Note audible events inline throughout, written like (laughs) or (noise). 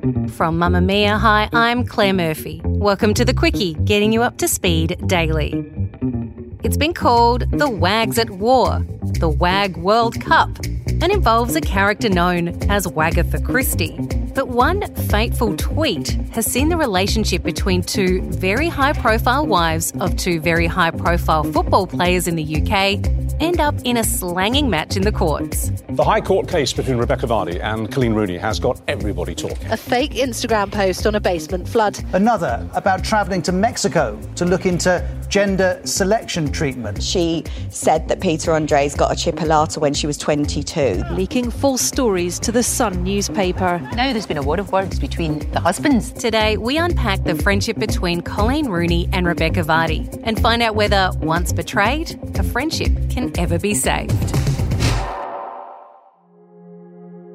From Mamamia Hi, I'm Claire Murphy. Welcome to the Quicky, getting you up to speed daily. It's been called the Wags at War, the WAG World Cup, and involves a character known as Wagatha Christie. But one fateful tweet has seen the relationship between two very high profile wives of two very high profile football players in the UK end up in a slanging match in the courts. The High Court case between Rebekah Vardy and Coleen Rooney has got everybody talking. A fake Instagram post on a basement flood. Another about travelling to Mexico to look into gender selection treatment. She said that Peter Andre's got a chipolata when she was 22. Leaking false stories to the Sun newspaper. Now there's been a war of words between the husbands. Today, we unpack the friendship between Coleen Rooney and Rebekah Vardy and find out whether, once betrayed, a friendship can ever be saved.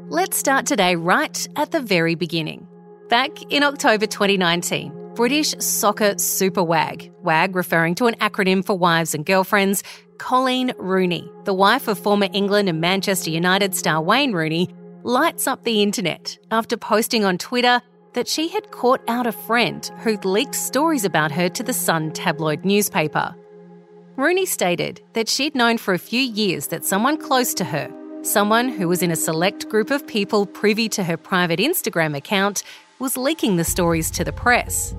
Let's start today right at the very beginning. Back in October 2019, British soccer super wag, WAG referring to an acronym for wives and girlfriends, Coleen Rooney, the wife of former England and Manchester United star Wayne Rooney, lights up the internet after posting on Twitter that she had caught out a friend who'd leaked stories about her to the Sun tabloid newspaper. Rooney stated that she'd known for a few years that someone close to her, someone who was in a select group of people privy to her private Instagram account, was leaking the stories to the press.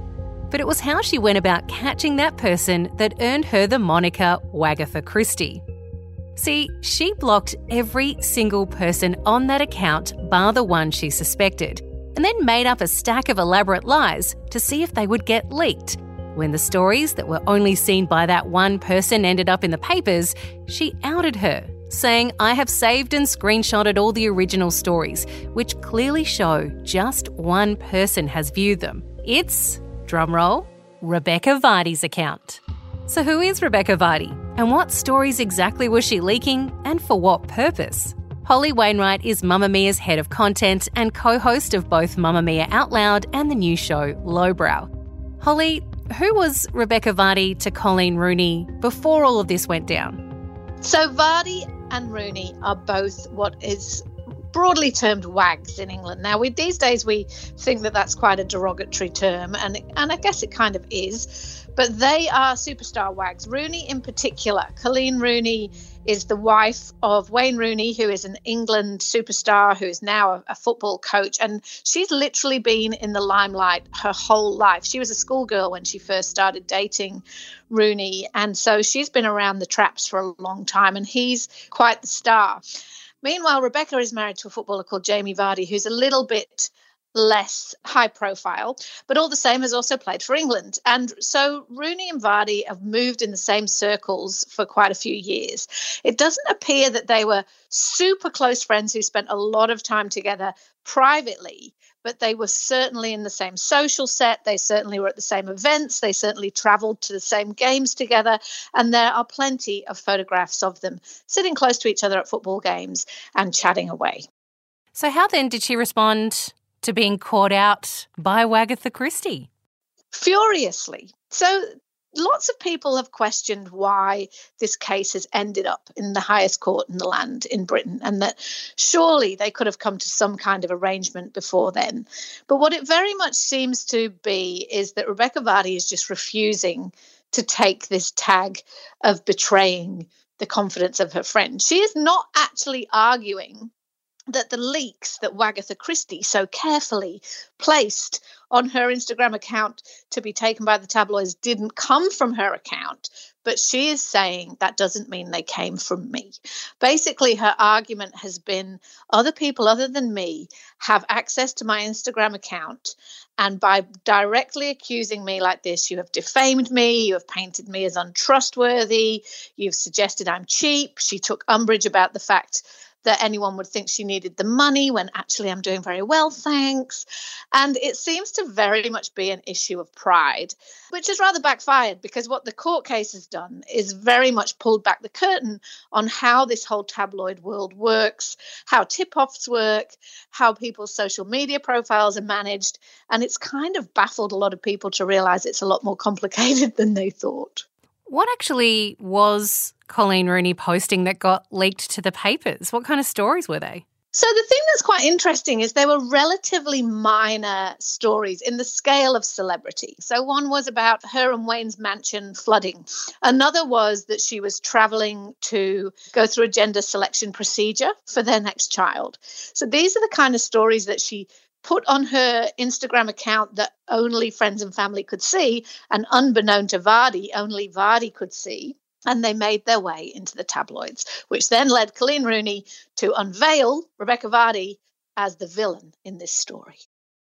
But it was how she went about catching that person that earned her the moniker Wagatha Christie. See, she blocked every single person on that account bar the one she suspected, and then made up a stack of elaborate lies to see if they would get leaked. When the stories that were only seen by that one person ended up in the papers, she outed her, saying, I have saved and screenshotted all the original stories, which clearly show just one person has viewed them. It's, drumroll, Rebekah Vardy's account. So, who is Rebekah Vardy? And what stories exactly was she leaking and for what purpose? Holly Wainwright is Mamamia's head of content and co host of both Mamamia Out Loud and the new show Lowbrow. Holly, who was Rebekah Vardy to Coleen Rooney before all of this went down? So, Vardy and Rooney are both what is broadly termed wags in England. Now, we these days we think that that's quite a derogatory term, and and I guess it kind of is. But they are superstar wags. Rooney, in particular, Coleen Rooney is the wife of Wayne Rooney, who is an England superstar, who is now a, a, football coach. And she's literally been in the limelight her whole life. She was a schoolgirl when she first started dating Rooney. And so she's been around the traps for a long time, and he's quite the star. Meanwhile, Rebekah is married to a footballer called Jamie Vardy, who's a little bit less high profile, but all the same has also played for England. And so Rooney and Vardy have moved in the same circles for quite a few years. It doesn't appear that they were super close friends who spent a lot of time together privately, but they were certainly in the same social set. They certainly were at the same events. They certainly traveled to the same games together. And there are plenty of photographs of them sitting close to each other at football games and chatting away. So, how then did she respond to being caught out by Wagatha Christie? Furiously. So lots of people have questioned why this case has ended up in the highest court in the land in Britain and that surely they could have come to some kind of arrangement before then. But what it very much seems to be is that Rebekah Vardy is just refusing to take this tag of betraying the confidence of her friend. She is not actually arguing that the leaks that Wagatha Christie so carefully placed on her Instagram account to be taken by the tabloids didn't come from her account, but she is saying that doesn't mean they came from me. Basically, her argument has been other people other than me have access to my Instagram account. And by directly accusing me like this, you have defamed me, you have painted me as untrustworthy, you've suggested I'm cheap. She took umbrage about the fact that anyone would think she needed the money when actually I'm doing very well, thanks. And it seems to very much be an issue of pride, which has rather backfired because what the court case has done is very much pulled back the curtain on how this whole tabloid world works, how tip offs work, how people's social media profiles are managed. And it's kind of baffled a lot of people to realize it's a lot more complicated (laughs) than they thought. What actually was Coleen Rooney posting that got leaked to the papers? What kind of stories were they? So, the thing that's quite interesting is they were relatively minor stories in the scale of celebrity. So, one was about her and Wayne's mansion flooding. Another was that she was traveling to go through a gender selection procedure for their next child. So, these are the kind of stories that she put on her Instagram account that only friends and family could see, and unbeknown to Vardy, only Vardy could see. And they made their way into the tabloids, which then led Coleen Rooney to unveil Rebekah Vardy as the villain in this story.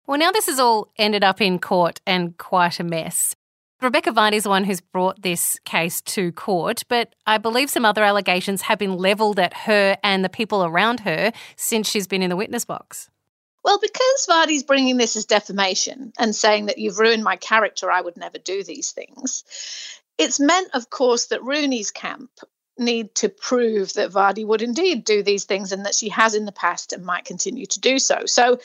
Well, now this has all ended up in court and quite a mess. Rebekah Vardy is the one who's brought this case to court, but I believe some other allegations have been levelled at her and the people around her since she's been in the witness box. Well, because Vardy's bringing this as defamation and saying that you've ruined my character, I would never do these things, it's meant, of course, that Rooney's camp need to prove that Vardy would indeed do these things and that she has in the past and might continue to do so. So,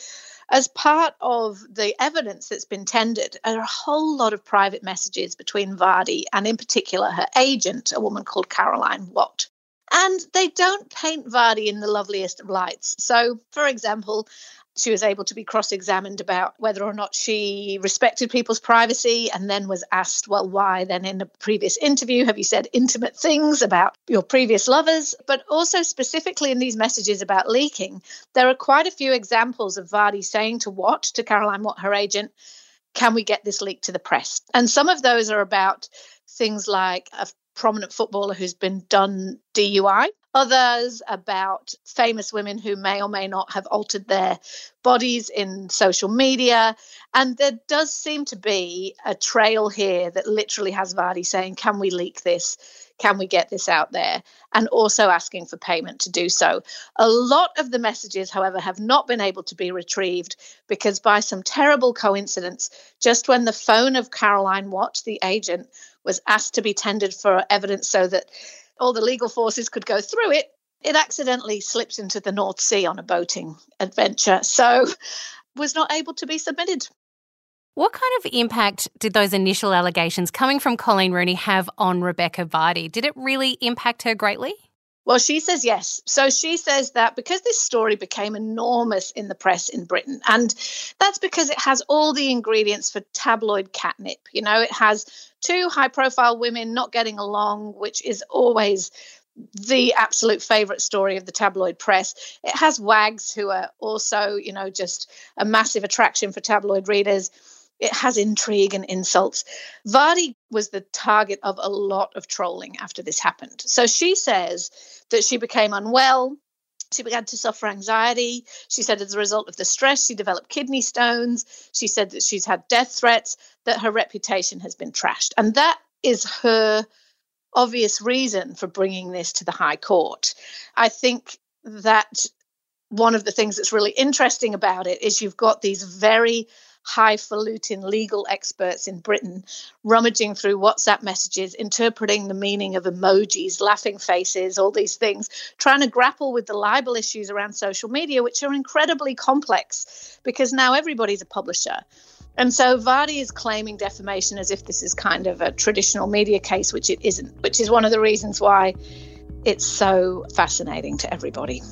as part of the evidence that's been tendered, are a whole lot of private messages between Vardy and, in particular, her agent, a woman called Caroline Watt. And they don't paint Vardy in the loveliest of lights. So, for example, she was able to be cross examined about whether or not she respected people's privacy and then was asked, well, why then in a previous interview have you said intimate things about your previous lovers? But also, specifically in these messages about leaking, there are quite a few examples of Vardy saying to Watt, to Caroline Watt, her agent, can we get this leaked to the press? And some of those are about things like a prominent footballer who's been done DUI others about famous women who may or may not have altered their bodies in social media. And there does seem to be a trail here that literally has Vardy saying, Can we leak this? Can we get this out there? And also asking for payment to do so. A lot of the messages, however, have not been able to be retrieved because, by some terrible coincidence, just when the phone of Caroline Watt, the agent, was asked to be tendered for evidence so that all the legal forces could go through it, it accidentally slips into the North Sea on a boating adventure. So was not able to be submitted. What kind of impact did those initial allegations coming from Coleen Rooney have on Rebekah Vardy? Did it really impact her greatly? Well, she says yes. So she says that because this story became enormous in the press in Britain, and that's because it has all the ingredients for tabloid catnip. You know, it has two high profile women not getting along, which is always the absolute favorite story of the tabloid press. It has wags who are also, you know, just a massive attraction for tabloid readers. It has intrigue and insults. Vardy was the target of a lot of trolling after this happened. So she says that she became unwell. She began to suffer anxiety. She said, as a result of the stress, she developed kidney stones. She said that she's had death threats, that her reputation has been trashed. And that is her obvious reason for bringing this to the High Court. I think that one of the things that's really interesting about it is you've got these very highfalutin legal experts in Britain rummaging through WhatsApp messages, interpreting the meaning of emojis, laughing faces, all these things, trying to grapple with the libel issues around social media, which are incredibly complex because now everybody's a publisher. And so Vardy is claiming defamation as if this is kind of a traditional media case, which it isn't, which is one of the reasons why it's so fascinating to everybody.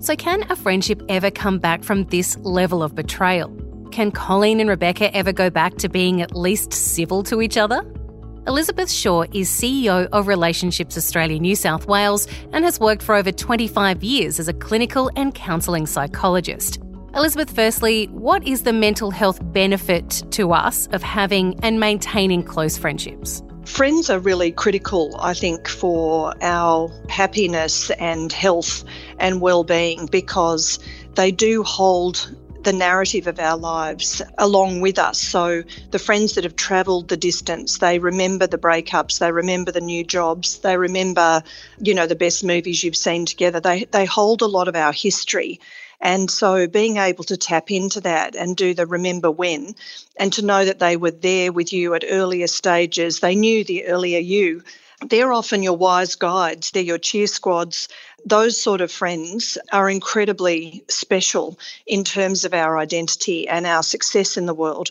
So, can a friendship ever come back from this level of betrayal? Can Coleen and Rebekah ever go back to being at least civil to each other? Elisabeth Shaw is CEO of Relationships Australia New South Wales and has worked for over 25 years as a clinical and counselling psychologist. Elisabeth, firstly, what is the mental health benefit to us of having and maintaining close friendships? Friends are really critical, I think, for our happiness and health and well-being because they do hold the narrative of our lives along with us. So the friends that have travelled the distance, they remember the breakups, they remember the new jobs, they remember, you know, the best movies you've seen together. They they hold a lot of our history. And so being able to tap into that and do the remember when and to know that they were there with you at earlier stages, they knew the earlier you. They're often your wise guides, they're your cheer squads. Those sort of friends are incredibly special in terms of our identity and our success in the world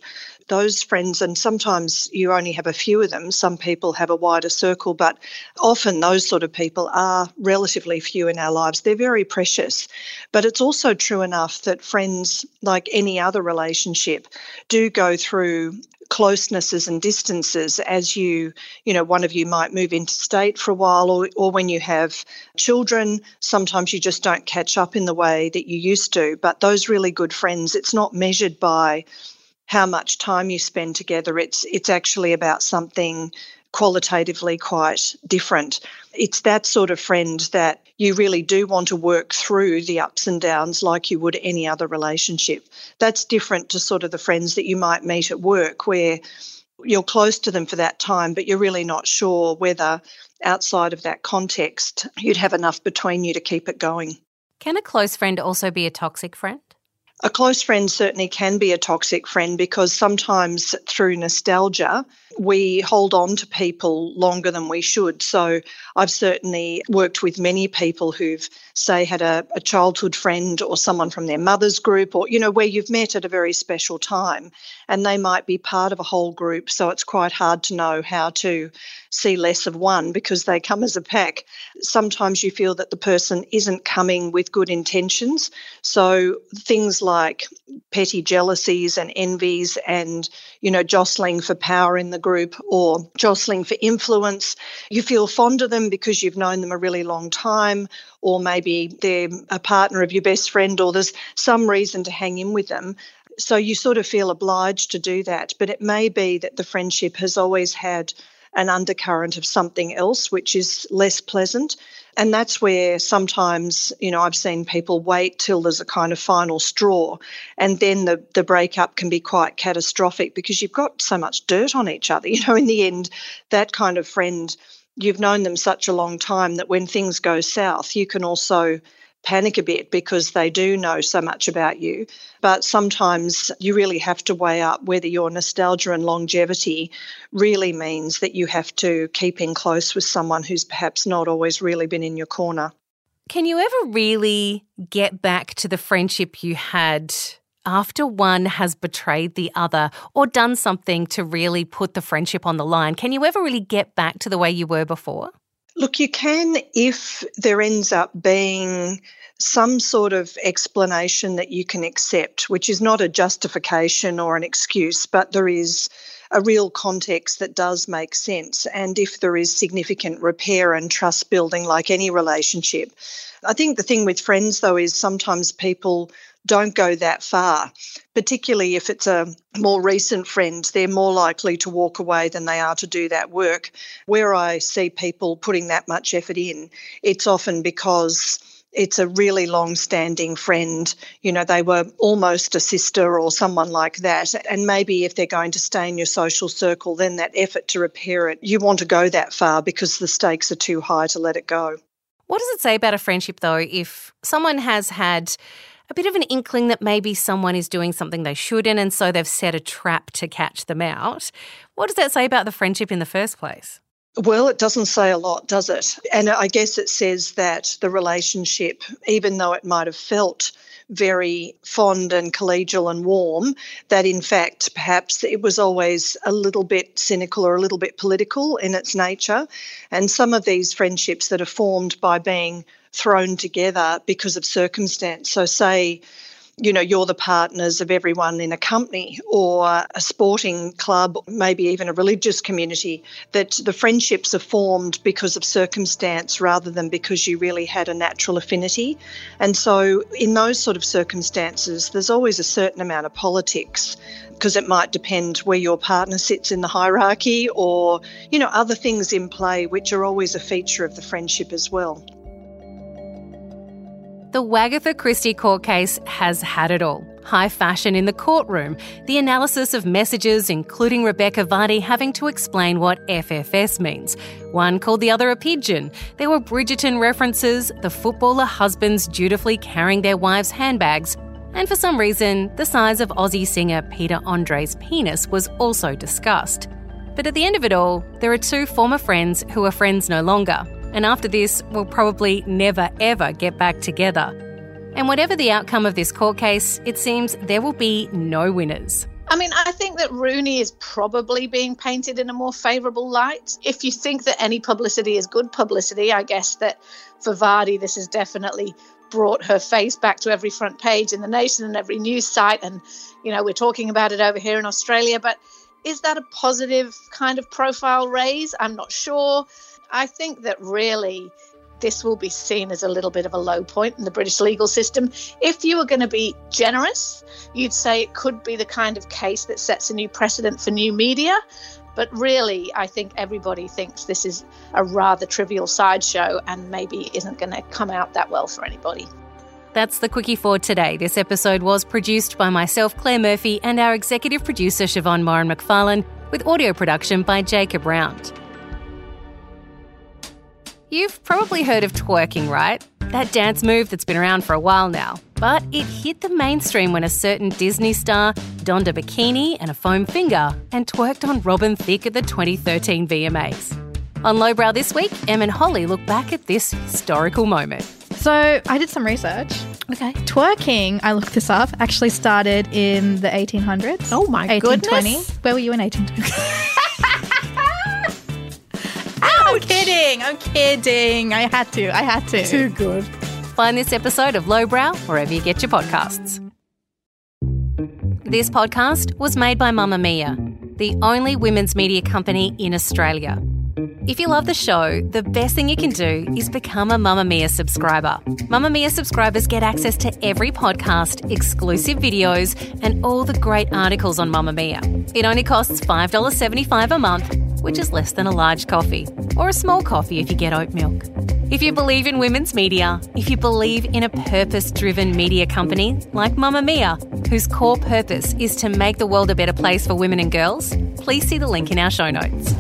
those friends, and sometimes you only have a few of them, some people have a wider circle, but often those sort of people are relatively few in our lives. They're very precious. But it's also true enough that friends, like any other relationship, do go through closenesses and distances as you you know one of you might move interstate for a while or, or when you have children sometimes you just don't catch up in the way that you used to but those really good friends it's not measured by how much time you spend together. It's it's actually about something qualitatively quite different. It's that sort of friend that you really do want to work through the ups and downs like you would any other relationship. That's different to sort of the friends that you might meet at work where you're close to them for that time, but you're really not sure whether outside of that context you'd have enough between you to keep it going. Can a close friend also be a toxic friend? A close friend certainly can be a toxic friend because sometimes through nostalgia, we hold on to people longer than we should. So I've certainly worked with many people who've, say, had a, a, childhood friend or someone from their mother's group, or, you know, where you've met at a very special time and they might be part of a whole group. So it's quite hard to know how to see less of one because they come as a pack. Sometimes you feel that the person isn't coming with good intentions. So things like petty jealousies and envies and, you know, jostling for power in the group or jostling for influence. You feel fond of them because you've known them a really long time, or maybe they're a partner of your best friend, or there's some reason to hang in with them. So you sort of feel obliged to do that. But it may be that the friendship has always had an undercurrent of something else, which is less pleasant. And that's where sometimes, you know, I've seen people wait till there's a kind of final straw and then the, the breakup can be quite catastrophic because you've got so much dirt on each other. (laughs) You know, in the end, that kind of friend, you've known them such a long time that when things go south, you can also panic a bit because they do know so much about you. But sometimes you really have to weigh up whether your nostalgia and longevity really means that you have to keep in close with someone who's perhaps not always really been in your corner. Can you ever really get back to the friendship you had after one has betrayed the other or done something to really put the friendship on the line? Can you ever really get back to the way you were before? Look, you can if there ends up being some sort of explanation that you can accept, which is not a justification or an excuse, but there is a real context that does make sense. And if there is significant repair and trust building, like any relationship, I think the thing with friends, though, is sometimes people don't go that far, particularly if it's a more recent friend. They're more likely to walk away than they are to do that work. Where I see people putting that much effort in, it's often because it's a really long standing friend. You know, they were almost a sister or someone like that. And maybe if they're going to stay in your social circle, then that effort to repair it, you want to go that far because the stakes are too high to let it go. What does it say about a friendship, though, if someone has had a bit of an inkling that maybe someone is doing something they shouldn't, and so they've set a trap to catch them out. What does that say about the friendship in the first place? Well, it doesn't say a lot, does it? And I guess it says that the relationship, even though it might have felt very fond and collegial and warm, that in fact perhaps it was always a little bit cynical or a little bit political in its nature. And some of these friendships that are formed by being thrown together because of circumstance. So, say, you know, you're the partners of everyone in a company or a sporting club, maybe even a religious community, that the friendships are formed because of circumstance rather than because you really had a natural affinity. And so, in those sort of circumstances, there's always a certain amount of politics because it might depend where your partner sits in the hierarchy or, you know, other things in play, which are always a feature of the friendship as well. The Wagatha Christie court case has had it all. High fashion in the courtroom, the analysis of messages, including Rebekah Vardy having to explain what FFS means. One called the other a pigeon. There were Bridgerton references, the footballer husbands dutifully carrying their wives' handbags, and for some reason, the size of Aussie singer Peter Andre's penis was also discussed. But at the end of it all, there are two former friends who are friends no longer and after this, we'll probably never ever get back together. And whatever the outcome of this court case, it seems there will be no winners. I mean, I think that Rooney is probably being painted in a more favourable light. If you think that any publicity is good publicity, I guess that for Vardy, this has definitely brought her face back to every front page in the nation and every news site. And, you know, we're talking about it over here in Australia. But is that a positive kind of profile raise? I'm not sure. I think that really this will be seen as a little bit of a low point in the British legal system. If you were going to be generous, you'd say it could be the kind of case that sets a new precedent for new media. But really, I think everybody thinks this is a rather trivial sideshow and maybe isn't going to come out that well for anybody. That's the Quicky for today. This episode was produced by myself, Claire Murphy, and our executive producer, Siobhan Moran McFarlane, with audio production by Jacob Round. You've probably heard of twerking, right? That dance move that's been around for a while now. But it hit the mainstream when a certain Disney star donned a bikini and a foam finger and twerked on Robin Thicke at the 2013 VMAs. On Lowbrow this week, Em and Holly look back at this historical moment. So I did some research. Okay. Twerking, I looked this up, actually started in the 1800s. Oh my 1820. goodness. Where were you in 1820? (laughs) kidding. I'm kidding. I had to. I had to. Too good. Find this episode of Lowbrow wherever you get your podcasts. This podcast was made by Mamamia, the only women's media company in Australia. If you love the show, the best thing you can do is become a Mamamia subscriber. Mamamia subscribers get access to every podcast, exclusive videos, and all the great articles on Mamamia. It only costs $5.75 a month which is less than a large coffee, or a small coffee if you get oat milk. If you believe in women's media, if you believe in a purpose driven media company like Mamamia, whose core purpose is to make the world a better place for women and girls, please see the link in our show notes.